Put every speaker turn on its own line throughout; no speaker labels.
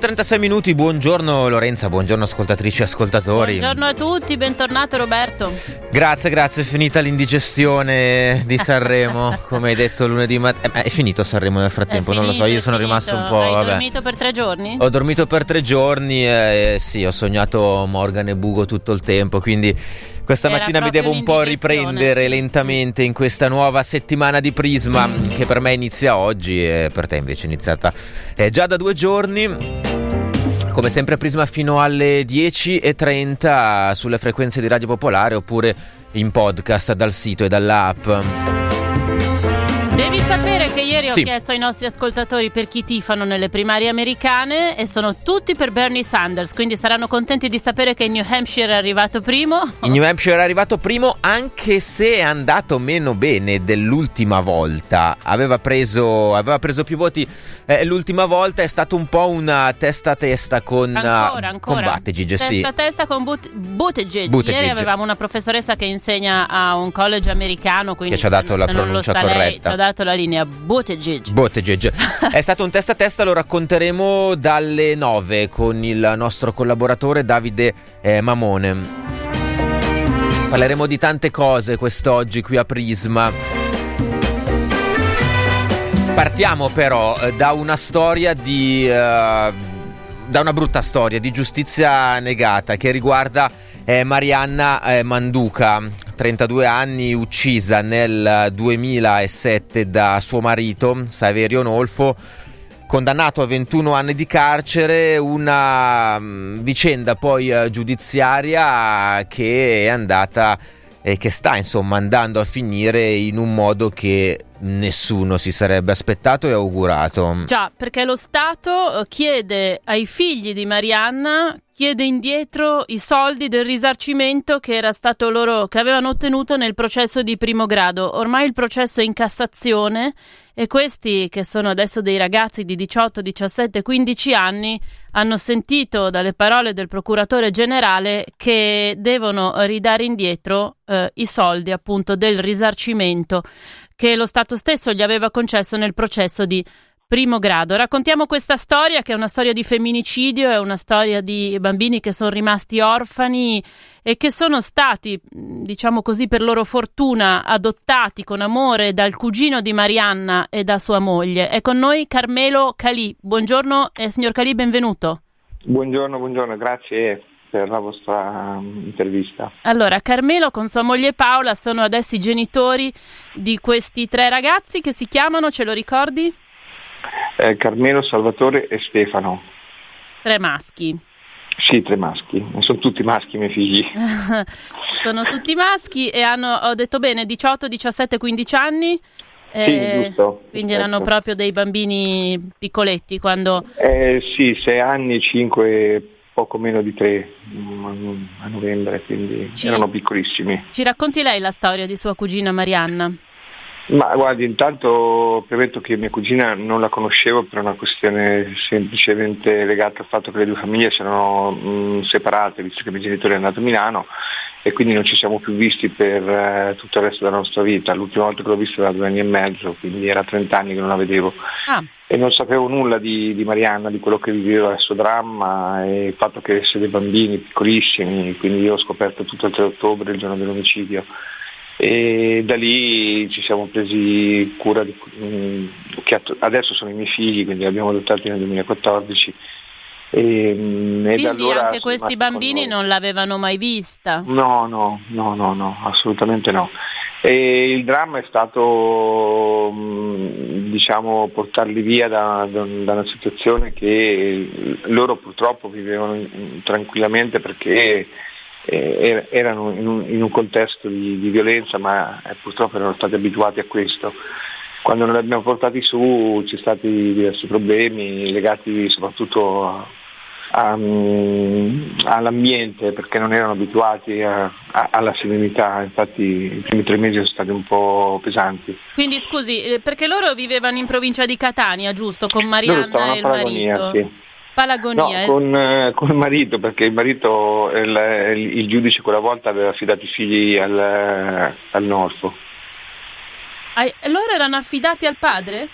8 e 36 minuti, buongiorno Lorenza, buongiorno ascoltatrici e ascoltatori.
Buongiorno a tutti, bentornato Roberto.
Grazie, grazie, è finita l'indigestione di Sanremo, come hai detto lunedì mattina. Eh, è finito Sanremo nel frattempo,
È
non lo so, io sono
finito.
rimasto un po'...
Hai
vabbè.
dormito per tre giorni?
Ho dormito per tre giorni e sì, ho sognato Morgan e Bugo tutto il tempo, quindi questa
Era
mattina mi devo un po' riprendere lentamente in questa nuova settimana di Prisma che per me inizia oggi e per te invece è iniziata eh, già da due giorni. Come sempre Prisma fino alle 10.30 sulle frequenze di Radio Popolare oppure in podcast dal sito e dall'app.
Devi sapere che ieri ho
Sì.
chiesto ai nostri ascoltatori per chi tifano nelle primarie americane e sono tutti per Bernie Sanders, quindi saranno contenti di sapere che in New Hampshire è arrivato primo.
In New Hampshire è arrivato primo anche se è andato meno bene dell'ultima volta. Aveva preso, aveva preso più voti eh, l'ultima volta, è stato un po' una testa a testa con,
Ancora,
eh,
ancora.
con Buttigieg, sì.
Testa a testa con But- Buttigieg.
Buttigieg.
Ieri avevamo una professoressa che insegna a un college americano, quindi
Che ci ha dato la pronuncia
sa lei, dato la linea Buttigieg.
Buttigieg. è stato un testa a testa, lo racconteremo dalle 9 con il nostro collaboratore Davide eh, Mamone. Parleremo di tante cose quest'oggi qui a Prisma. Partiamo però eh, da una storia di... eh, da una brutta storia di giustizia negata che riguarda eh, Marianna eh, Manduca, 32 anni, uccisa nel 2007 da suo marito Saverio Nolfo, condannato a 21 anni di carcere, una mm, vicenda poi eh, giudiziaria che è andata e che sta insomma andando a finire in un modo che nessuno si sarebbe aspettato e augurato.
Già, perché lo Stato eh, chiede ai figli di Marianna, chiede indietro i soldi del risarcimento che era stato loro, che avevano ottenuto nel processo di primo grado. Ormai il processo è in Cassazione e questi, che sono adesso dei ragazzi di 18, 17, 15 anni, hanno sentito dalle parole del procuratore generale che devono ridare indietro eh, i soldi appunto del risarcimento che lo Stato stesso gli aveva concesso nel processo di primo grado. Raccontiamo questa storia che è una storia di femminicidio, è una storia di bambini che sono rimasti orfani e che sono stati, diciamo così, per loro fortuna adottati con amore dal cugino di Marianna e da sua moglie. È con noi Carmelo Calì. Buongiorno eh, signor Calì, benvenuto.
Buongiorno, buongiorno, grazie per la vostra um, intervista.
Allora, Carmelo con sua moglie Paola sono adesso i genitori di questi tre ragazzi che si chiamano, ce lo ricordi?
Eh, Carmelo, Salvatore e Stefano.
Tre maschi.
Sì, tre maschi, sono tutti maschi i miei figli.
Sono tutti maschi e hanno, ho detto bene, 18, 17, 15 anni.
Sì,
eh,
giusto.
quindi erano
Ecco.
proprio dei bambini piccoletti quando...
Eh, sì, sei anni, cinque, poco meno di tre mm, a novembre, quindi
Sì.
erano piccolissimi.
Ci racconti lei la storia di sua cugina Marianna?
Ma guardi, intanto premetto che mia cugina non la conoscevo per una questione semplicemente legata al fatto che le due famiglie si erano mm, separate, visto che i miei genitori erano andati a Milano e quindi non ci siamo più visti per eh, tutto il resto della nostra vita. L'ultima volta che l'ho vista era due anni e mezzo, quindi era 30 anni che non la vedevo.
Ah,
E non sapevo nulla di, di Marianna, di quello che viveva il suo dramma e il fatto che avesse dei bambini piccolissimi, quindi io ho scoperto tutto il 3 ottobre, il giorno dell'omicidio. E da lì ci siamo presi cura di mm, che adesso sono i miei figli, quindi li abbiamo adottati nel 2014. E, mm, e da
quindi
allora
anche questi bambini non l'avevano mai vista.
No, no, no, no, no, assolutamente no. E il dramma è stato mh, diciamo, portarli via da, da- da una situazione che loro purtroppo vivevano tranquillamente perché eh, er- erano in un, in un contesto di, di violenza ma eh, purtroppo erano stati abituati a questo. Quando non li abbiamo portati su ci sono stati diversi problemi legati soprattutto a, a- mm, all'ambiente perché non erano abituati a- alla serenità, infatti i primi tre mesi sono stati un po' pesanti.
Quindi scusi, eh, perché loro vivevano in provincia di Catania, giusto? Con Marianna e il marito.
sì.
Palagonia,
No,
es-
con, eh, con il marito, perché il marito, il, il- il giudice quella volta aveva affidato i figli al, al Norfo.
Ah, loro erano affidati al padre?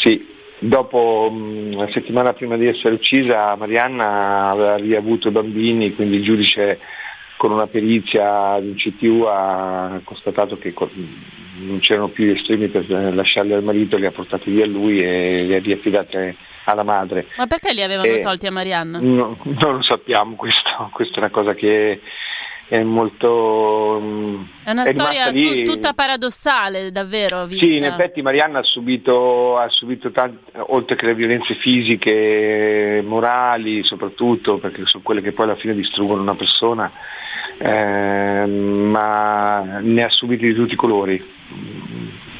Sì, dopo la settimana prima di essere uccisa Marianna aveva riavuto bambini, quindi il giudice con una perizia di un CTU ha constatato che non c'erano più gli estremi per lasciarli al marito, li ha portati via lui e li ha riaffidati alla madre.
Ma perché li avevano e tolti a Marianna?
No, non lo sappiamo, questo, questa è una cosa che è molto...
Mm, è una è storia t- tutta paradossale, davvero.
Vista. Sì, in effetti Marianna ha subito, ha subito tante, oltre che le violenze fisiche, morali soprattutto, perché sono quelle che poi alla fine distruggono una persona, eh, ma ne ha subiti di tutti i colori,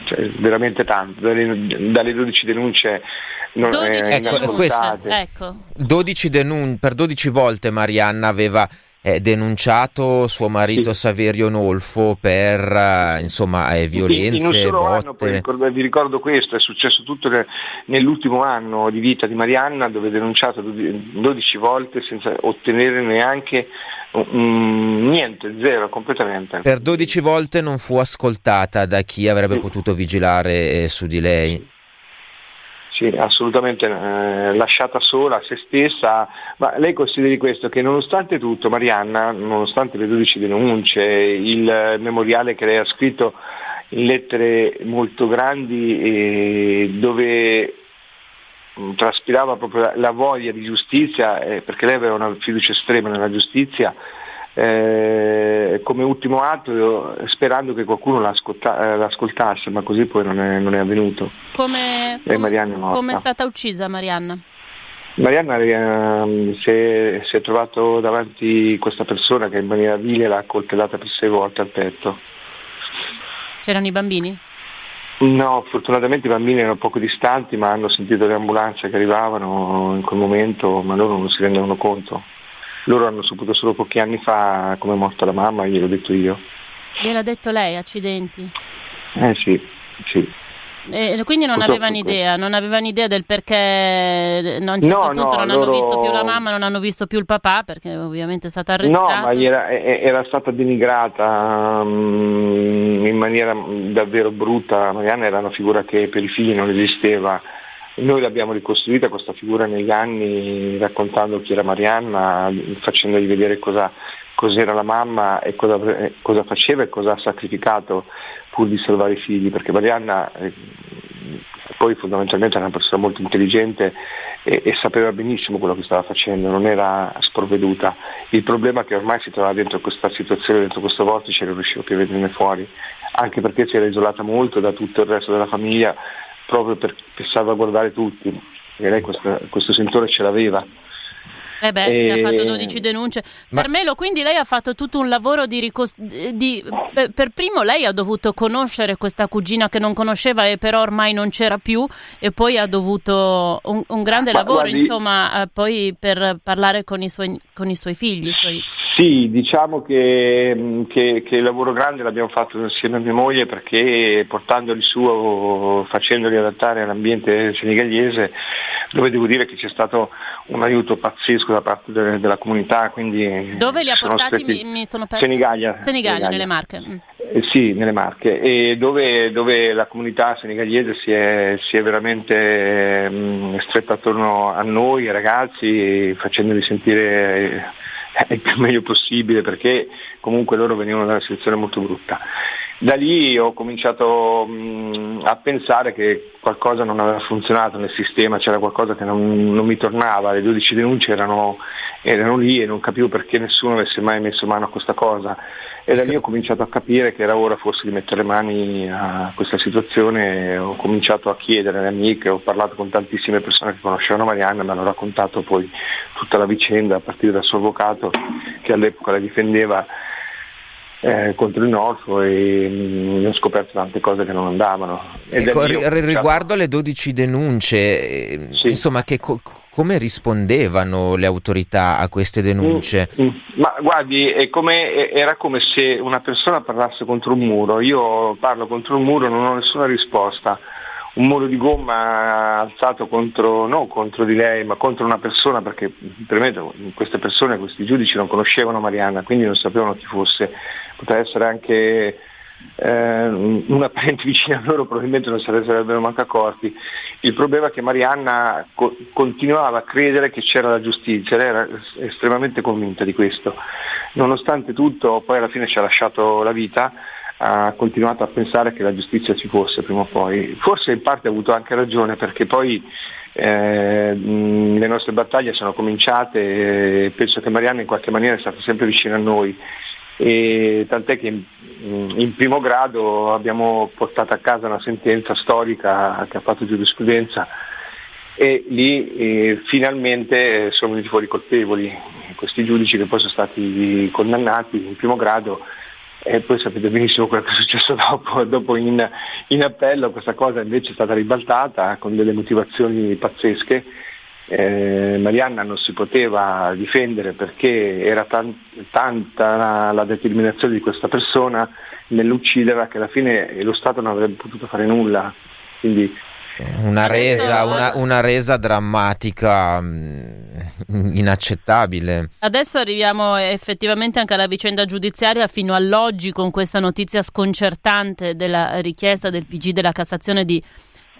cioè, veramente tanto, dalle, dalle 12 denunce non
12 ecco, questo, ecco.
12 denun- per 12 volte Marianna aveva eh, denunciato suo marito sì. Saverio Nolfo per eh, insomma, eh, violenze. In,
in un solo anno, poi, ricordo, vi ricordo questo, è successo tutto nell'ultimo anno di vita di Marianna dove ha denunciato 12 volte senza ottenere neanche Mm, niente, zero, completamente.
Per 12 volte non fu ascoltata da chi avrebbe sì. potuto vigilare eh, su di lei.
Sì, assolutamente eh, lasciata sola a se stessa, ma lei consideri questo, che nonostante tutto Marianna, nonostante le 12 denunce, il memoriale che lei ha scritto in lettere molto grandi eh, dove traspirava proprio la, voglia di giustizia, eh, perché lei aveva una fiducia estrema nella giustizia, eh, come ultimo atto sperando che qualcuno l'ascolta- eh, l'ascoltasse, ma così poi non è, non è avvenuto.
Come, com- è, è stata uccisa Marianna?
Marianna eh, si, è, si, è, trovato davanti questa persona che in maniera vile l'ha coltellata per sei volte al petto.
C'erano i bambini?
No, fortunatamente i bambini erano poco distanti ma hanno sentito le ambulanze che arrivavano in quel momento, ma loro non si rendevano conto. Loro hanno saputo solo pochi anni fa come è morta la mamma, gliel'ho detto io.
Gliel'ha detto lei, accidenti?
Eh sì, sì.
E quindi non avevano idea, non avevano idea del perché a un certo no, punto no, non loro... hanno visto più la mamma, non hanno visto più il papà perché ovviamente è stato arrestato.
No, ma era, era stata denigrata um, in maniera davvero brutta, Marianna era una figura che per i figli non esisteva. Noi l'abbiamo ricostruita questa figura negli anni raccontando chi era Marianna, facendogli vedere cosa, cos'era la mamma e cosa, cosa, faceva e cosa ha sacrificato pur di salvare i figli, perché Marianna eh, poi fondamentalmente era una persona molto intelligente e, e, sapeva benissimo quello che stava facendo, non era sprovveduta. Il problema è che ormai si trovava dentro questa situazione, dentro questo vortice non riusciva più a vederne fuori, anche perché si era isolata molto da tutto il resto della famiglia proprio per, per salvaguardare tutti, e lei questo, questo sentore ce l'aveva.
Eh beh, e... ha fatto 12 denunce. Ma... Carmelo, quindi lei ha fatto tutto un lavoro di, ricostruzione. di... Per primo lei ha dovuto conoscere questa cugina che non conosceva e però ormai non c'era più e poi ha dovuto un, un grande Ma, lavoro, guardi... insomma, eh, poi per parlare con i suoi, con i suoi figli. I suoi...
Sì, diciamo che, che, che, il lavoro grande l'abbiamo fatto insieme a mia moglie perché portandoli su, facendoli adattare all'ambiente senegalese, dove devo dire che c'è stato un aiuto pazzesco da parte de, della comunità.
dove li ha portati? Mi, mi, sono perso.
Senigallia.
Senigallia, nelle Marche. Mm.
Eh, sì, nelle Marche, e dove, dove, la comunità senegaliese si è, si è veramente mh, mm, stretta attorno a noi, ai ragazzi, facendoli sentire il più meglio possibile perché comunque loro venivano da una situazione molto brutta. Da lì ho cominciato mh, a pensare che qualcosa non aveva funzionato nel sistema, c'era qualcosa che non, non mi tornava, le 12 denunce erano, erano lì e non capivo perché nessuno avesse mai messo mano a questa cosa. E da lì ho cominciato a capire che era ora forse di mettere mani a questa situazione, ho cominciato a chiedere alle amiche, ho parlato con tantissime persone che conoscevano Marianna, mi hanno raccontato poi tutta la vicenda a partire dal suo avvocato che all'epoca la difendeva eh, contro il Norfo e mh, mm, ho scoperto tante cose che non andavano.
Ecco, r- riguardo alle 12 denunce, eh, sì. insomma, che co- come rispondevano le autorità a queste denunce? Mm, mm.
Ma guardi, come, era come se una persona parlasse contro un muro, io parlo contro un muro, non ho nessuna risposta un muro di gomma alzato contro, non contro di lei, ma contro una persona, perché premetto, queste persone, questi giudici non conoscevano Marianna, quindi non sapevano chi fosse, poteva essere anche eh, una parente vicina a loro probabilmente non se ne sarebbero manco accorti. Il problema è che Marianna co- continuava a credere che c'era la giustizia, lei era estremamente convinta di questo. Nonostante tutto, poi alla fine ci ha lasciato la vita, ha continuato a pensare che la giustizia ci fosse prima o poi. Forse in parte ha avuto anche ragione perché poi eh, le nostre battaglie sono cominciate e penso che Marianna in qualche maniera è stata sempre vicina a noi. E tant'è che in, in, primo grado abbiamo portato a casa una sentenza storica che ha fatto giurisprudenza e lì eh, finalmente sono venuti fuori colpevoli questi giudici che poi sono stati condannati in primo grado e poi sapete benissimo quello che è successo dopo, dopo in, in, appello questa cosa invece è stata ribaltata con delle motivazioni pazzesche. Eh, Marianna non si poteva difendere perché era tan- tanta la, la, determinazione di questa persona nell'ucciderla che alla fine lo Stato non avrebbe potuto fare nulla. Quindi
una resa, una, una resa drammatica mm, inaccettabile.
Adesso arriviamo effettivamente anche alla vicenda giudiziaria fino all'oggi con questa notizia sconcertante della richiesta del PG della Cassazione di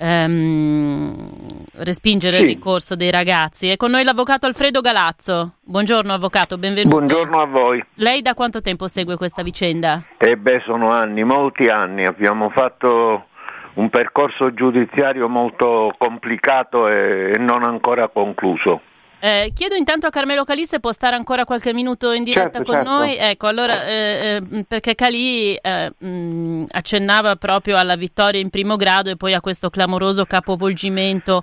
ehm, respingere sì. il ricorso dei ragazzi. È con noi l'avvocato Alfredo Galazzo. Buongiorno avvocato, benvenuto.
Buongiorno a voi.
Lei da quanto tempo segue questa vicenda?
Eh beh, sono anni, molti anni. Abbiamo fatto un percorso giudiziario molto complicato e non ancora concluso.
Eh, chiedo intanto a Carmelo Calì se può stare ancora qualche minuto in diretta
certo,
con
certo.
noi. Ecco, allora, eh, eh, perché Calì eh, mh, accennava proprio alla vittoria in primo grado e poi a questo clamoroso capovolgimento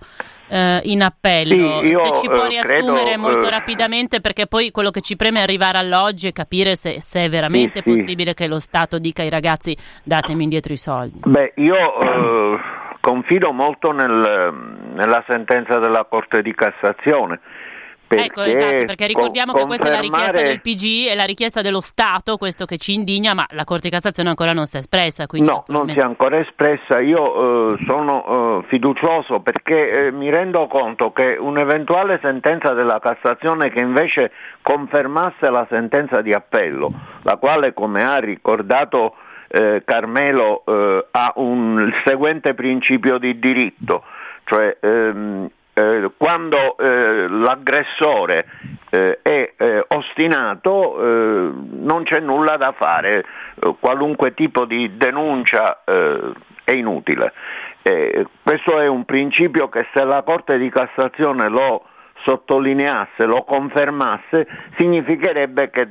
eh, in appello.
Sì, io,
se ci può riassumere
credo,
molto rapidamente, perché poi quello che ci preme è arrivare all'oggi e capire se, se è veramente
sì, sì.
possibile che lo Stato dica ai ragazzi datemi indietro i soldi.
Beh, io confido molto nel, nella sentenza della Corte di Cassazione. Perché
ecco, esatto, perché ricordiamo
co-
che questa è la richiesta del PG e la richiesta dello Stato, questo che ci indigna, ma la Corte di Cassazione ancora non si è espressa. Quindi
No, non si è ancora espressa. Io eh, sono eh, fiducioso perché eh, mi rendo conto che un'eventuale sentenza della Cassazione che invece confermasse la sentenza di appello, la quale, come ha ricordato eh, Carmelo, eh, ha un, il seguente principio di diritto, cioè ehm, eh, quando eh, l'aggressore eh, è eh, ostinato eh, non c'è nulla da fare, qualunque tipo di denuncia è inutile. Questo è un principio che se la Corte di Cassazione lo sottolineasse, lo confermasse, significherebbe che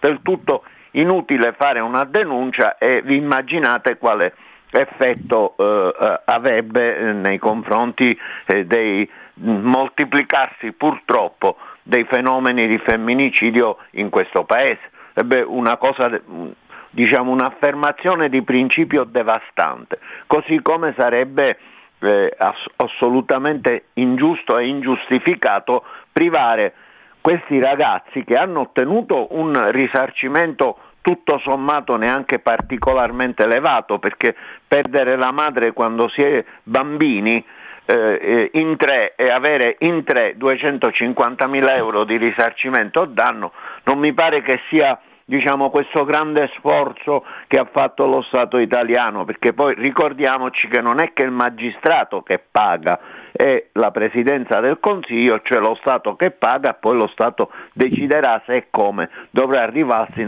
del tutto inutile fare una denuncia e vi immaginate quale effetto eh, eh, avrebbe eh, nei confronti eh, dei mh, moltiplicarsi purtroppo dei fenomeni di femminicidio in questo paese. Sarebbe una cosa, mh, diciamo, un'affermazione di principio devastante, così come sarebbe eh, ass- assolutamente ingiusto e ingiustificato privare questi ragazzi che hanno ottenuto un risarcimento tutto sommato neanche particolarmente elevato perché perdere la madre quando si è bambini eh, in tre e avere in tre 250 mila euro di risarcimento o danno non mi pare che sia diciamo, questo grande sforzo che ha fatto lo Stato italiano, perché poi ricordiamoci che non è che il magistrato che paga, è la Presidenza del Consiglio, cioè lo Stato che paga, poi lo Stato deciderà se e come dovrà rivalersi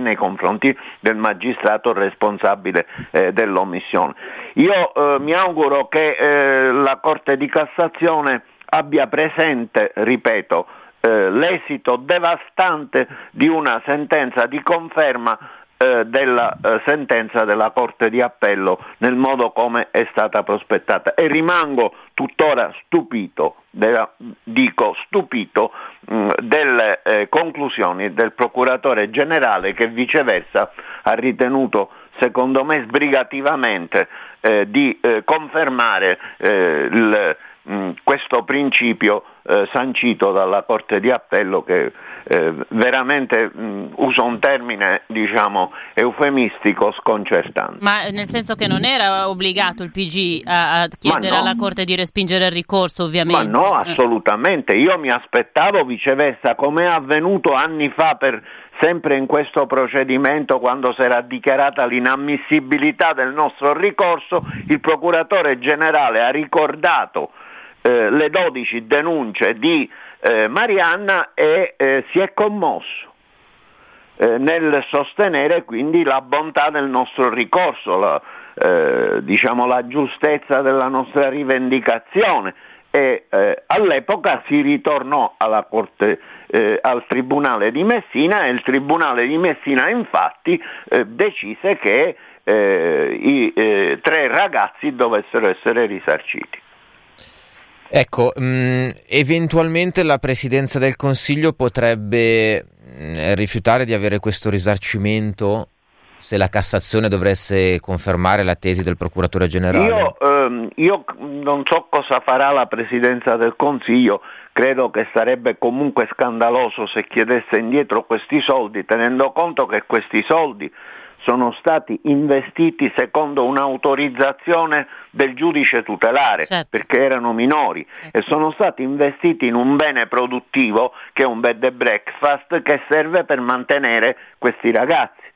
nei, confronti del magistrato responsabile eh, dell'omissione. Io eh, mi auguro che eh, la Corte di Cassazione abbia presente, ripeto, eh, l'esito devastante di una sentenza di conferma eh, della eh, sentenza della Corte di Appello nel modo come è stata prospettata. E rimango tuttora stupito, della, dico stupito, mh, delle eh, conclusioni del procuratore generale che viceversa ha ritenuto secondo me sbrigativamente eh, di eh, confermare eh, il, mh, questo principio eh, sancito dalla Corte di Appello che eh, veramente mh, uso un termine diciamo eufemistico sconcertante.
Ma nel senso che non era obbligato il PG a, a chiedere no. alla Corte di respingere il ricorso ovviamente?
Ma no, assolutamente, io mi aspettavo viceversa come è avvenuto anni fa per sempre in questo procedimento, quando si era dichiarata l'inammissibilità del nostro ricorso, il procuratore generale ha ricordato eh, le 12 denunce di eh, Marianna e eh, si è commosso eh, nel sostenere quindi la bontà del nostro ricorso, la, eh, diciamo la giustezza della nostra rivendicazione e all'epoca si ritornò Corte, al Tribunale di Messina e il Tribunale di Messina infatti decise che i tre ragazzi dovessero essere risarciti.
Ecco, mh, mm, eventualmente la Presidenza del Consiglio potrebbe mh, mm, rifiutare di avere questo risarcimento se la Cassazione dovesse confermare la tesi del procuratore generale?
Io, ehm, io, non so cosa farà la Presidenza del Consiglio, credo che sarebbe comunque scandaloso se chiedesse indietro questi soldi, tenendo conto che questi soldi sono stati investiti secondo un'autorizzazione del giudice tutelare certo. perché erano minori certo. e sono stati investiti in un bene produttivo che è un bed and breakfast che serve per mantenere questi ragazzi.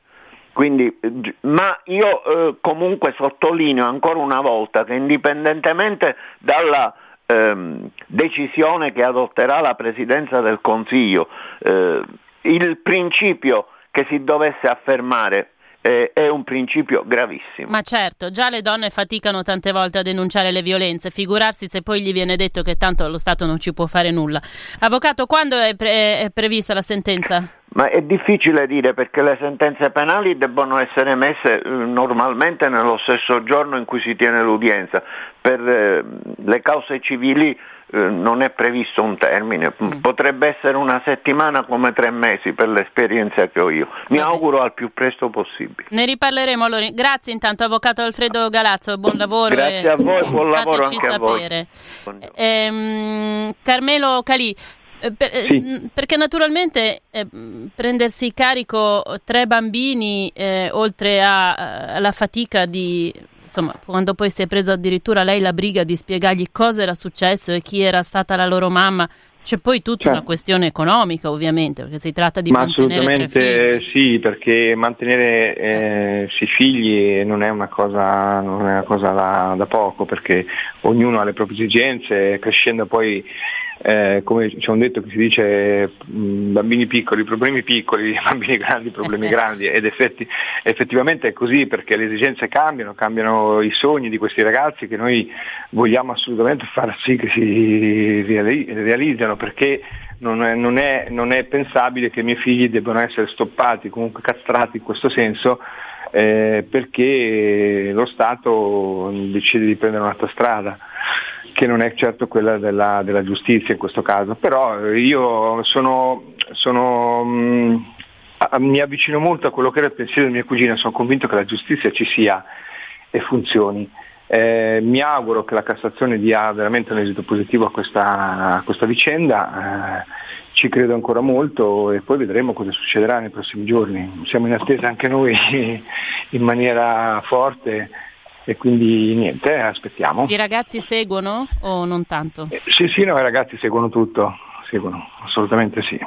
Quindi, ma io eh, comunque sottolineo ancora una volta che indipendentemente dalla ehm, decisione che adotterà la Presidenza del Consiglio, eh, il principio che si dovesse affermare eh, è un principio gravissimo.
Ma certo, già le donne faticano tante volte a denunciare le violenze, figurarsi se poi gli viene detto che tanto lo Stato non ci può fare nulla. Avvocato, quando è, pre- è prevista la sentenza?
Ma è difficile dire perché le sentenze penali debbono essere messe eh, normalmente nello stesso giorno in cui si tiene l'udienza. Per eh, le cause civili non è previsto un termine, mm. potrebbe essere una settimana come tre mesi per l'esperienza che ho io. Mi okay. auguro al più presto possibile.
Ne riparleremo allora. Grazie intanto Avvocato Alfredo Galazzo, buon lavoro.
Grazie a voi, buon lavoro anche sapere.
a voi. Ehm, Carmelo Calì. Eh, per, eh, sì. Perché naturalmente eh, prendersi carico tre bambini, eh, oltre alla fatica di insomma, quando poi si è preso addirittura lei la briga di spiegargli cosa era successo e chi era stata la loro mamma, c'è poi tutta certo. una questione economica, ovviamente, perché si tratta di
Ma
mantenere
assolutamente sì, perché mantenere eh, sei figli non è una cosa, è una cosa da, da, poco, perché ognuno ha le proprie esigenze, crescendo poi eh, come c'è un detto che si dice mh, mm, bambini piccoli, problemi piccoli, bambini grandi, problemi grandi. Ed effetti, effettivamente è così perché le esigenze cambiano, cambiano i sogni di questi ragazzi che noi vogliamo assolutamente far sì che si realizzano perché non è, non, è, non è, pensabile che i miei figli debbano essere stoppati, comunque castrati in questo senso, eh, perché lo Stato decide di prendere un'altra strada che non è certo quella della, della giustizia in questo caso, però io sono, sono, mh, mm, mi avvicino molto a quello che era il pensiero di mia cugina, sono convinto che la giustizia ci sia e funzioni. Eh, mi auguro che la Cassazione dia veramente un esito positivo a questa, a questa vicenda, eh, ci credo ancora molto e poi vedremo cosa succederà nei prossimi giorni. Siamo in attesa anche noi in maniera forte e quindi niente, aspettiamo.
I ragazzi seguono o non tanto?
Eh, sì, sì, no, i ragazzi seguono tutto, seguono, assolutamente sì.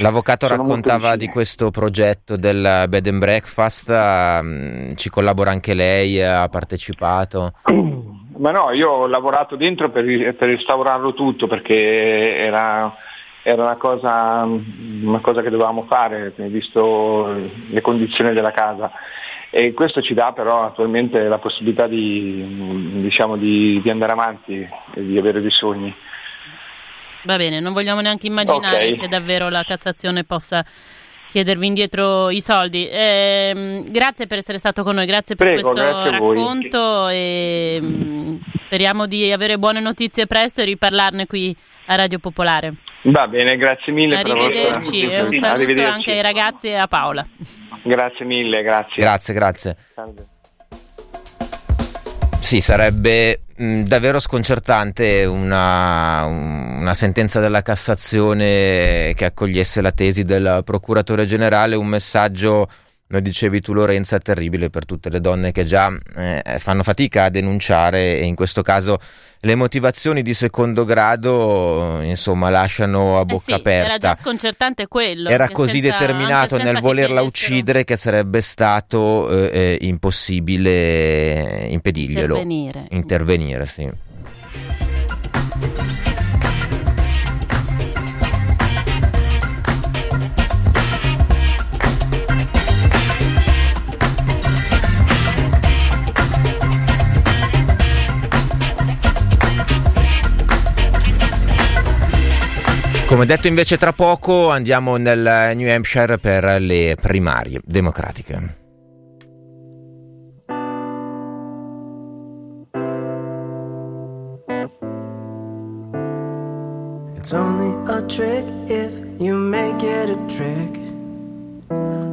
L'avvocato Sono raccontava di questo progetto del bed and breakfast, um, ci collabora anche lei, ha partecipato?
Ma no, io ho lavorato dentro per, per restaurarlo tutto perché era, era una, cosa, una, cosa, che dovevamo fare, visto le condizioni della casa e questo ci dà però attualmente la possibilità di, diciamo, di, di andare avanti e di avere dei sogni.
Va bene, non vogliamo neanche immaginare okay. che davvero la Cassazione possa chiedervi indietro i soldi. Eh, grazie per essere stato con noi, grazie per
Prego,
questo
grazie
racconto e mm, speriamo di avere buone notizie presto e riparlarne qui a Radio Popolare.
Va bene, grazie mille.
Arrivederci e un saluto anche ai ragazzi e a Paola.
Grazie mille, grazie.
Grazie, grazie. Sì, sarebbe mh, davvero sconcertante una una sentenza della Cassazione che accogliesse la tesi del procuratore generale, un messaggio lo dicevi tu Lorenza, terribile per tutte le donne che già eh, fanno fatica a denunciare e in questo caso le motivazioni di secondo grado insomma lasciano a bocca eh sì, aperta.
Era già sconcertante quello.
Era così senza, determinato nel volerla uccidere che sarebbe stato eh, eh impossibile impedirglielo.
Intervenire.
Intervenire, sì. Come detto invece tra poco andiamo nel New Hampshire per le primarie democratiche. It's only a trick if you make it a trick.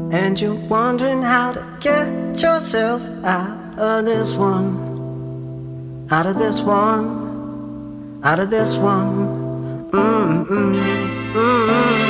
And you're wondering how to get yourself out of this one. Out of this one. Out of this one. mm, mm, mm. mm.